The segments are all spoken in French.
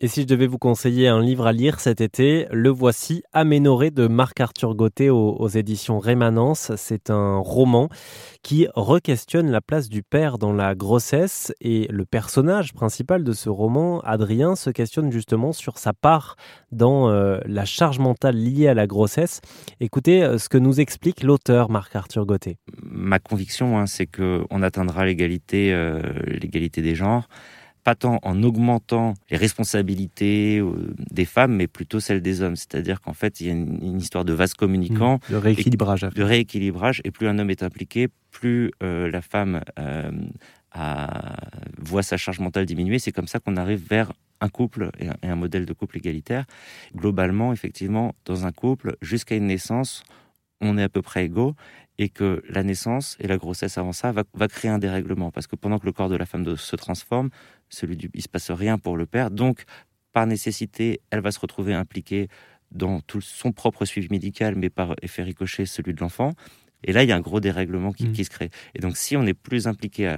Et si je devais vous conseiller un livre à lire cet été, le voici, Aménoré de Marc-Arthur Gauthier aux, éditions Rémanence. C'est un roman qui re-questionne la place du père dans la grossesse et le personnage principal de ce roman, Adrien, se questionne justement sur sa part dans euh, la charge mentale liée à la grossesse. Écoutez euh, ce que nous explique l'auteur Marc-Arthur Gauthier. Ma conviction, hein, c'est qu'on atteindra l'égalité, euh, l'égalité des genres pas tant en augmentant les responsabilités euh, des femmes, mais plutôt celles des hommes. C'est-à-dire qu'en fait, il y a une, histoire de vase communicant. Mmh. de rééquilibrage. de rééquilibrage. Et plus un homme est impliqué, plus euh, la femme euh, voit sa charge mentale diminuer. C'est comme ça qu'on arrive vers un couple et un, et un modèle de couple égalitaire. Globalement, effectivement, dans un couple, jusqu'à une naissance, on est à peu près égaux et que la naissance et la grossesse avant ça va, créer un dérèglement parce que pendant que le corps de la femme se transforme, celui du, il se passe rien pour le père. Donc, par nécessité, elle va se retrouver impliquée dans tout son propre suivi médical, mais par effet ricochet, celui de l'enfant. Et là, il y a un gros dérèglement qui, mmh. se crée. Et donc, si on est plus impliqué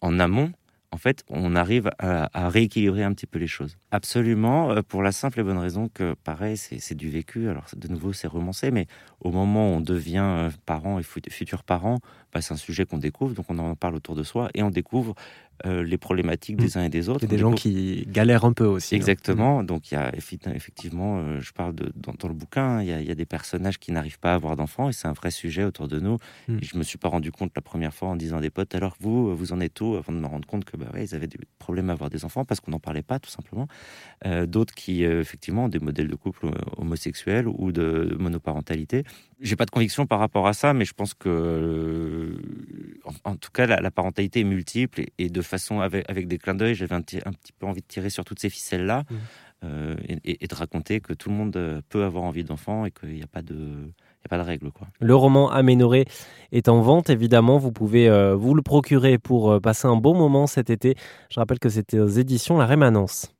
en amont, en fait, on arrive à, rééquilibrer un petit peu les choses. Absolument, euh, pour la simple et bonne raison que, pareil, c'est du vécu. Alors, de nouveau, c'est romancé, mais au moment où on devient euh, parent et futur parent, bah, c'est un sujet qu'on découvre, donc on en parle autour de soi et on découvre euh, les problématiques des mmh. uns et des autres. Il y a des gens qui galèrent un peu aussi. Hein. Exactement. Donc il y a effectivement, euh, je parle de, dans, le bouquin, il y, a, il y, a, des personnages qui n'arrivent pas à avoir d'enfants et c'est un vrai sujet autour de nous. Et je me suis pas rendu compte la première fois en disant à des potes, alors vous, vous en êtes où? Avant de me rendre compte que bah ouais, ils avaient des problèmes à avoir des enfants parce qu'on n'en parlait pas tout simplement. Euh, d'autres qui effectivement ont des modèles de couple homosexuels ou de monoparentalité. J'ai pas de conviction par rapport à ça, mais je pense que en, tout cas la, parentalité est multiple et de façon avec, des clins d'œil, j'avais un, petit peu envie de tirer sur toutes ces ficelles-là mmh. euh, et, de raconter que tout le monde euh, peut avoir envie d'enfant et qu'il n'y a pas de il a pas de règle. Quoi. Le roman Aménoré est en vente, évidemment. Vous pouvez euh, vous le procurer pour passer un bon moment cet été. Je rappelle que c'était aux éditions La Rémanence.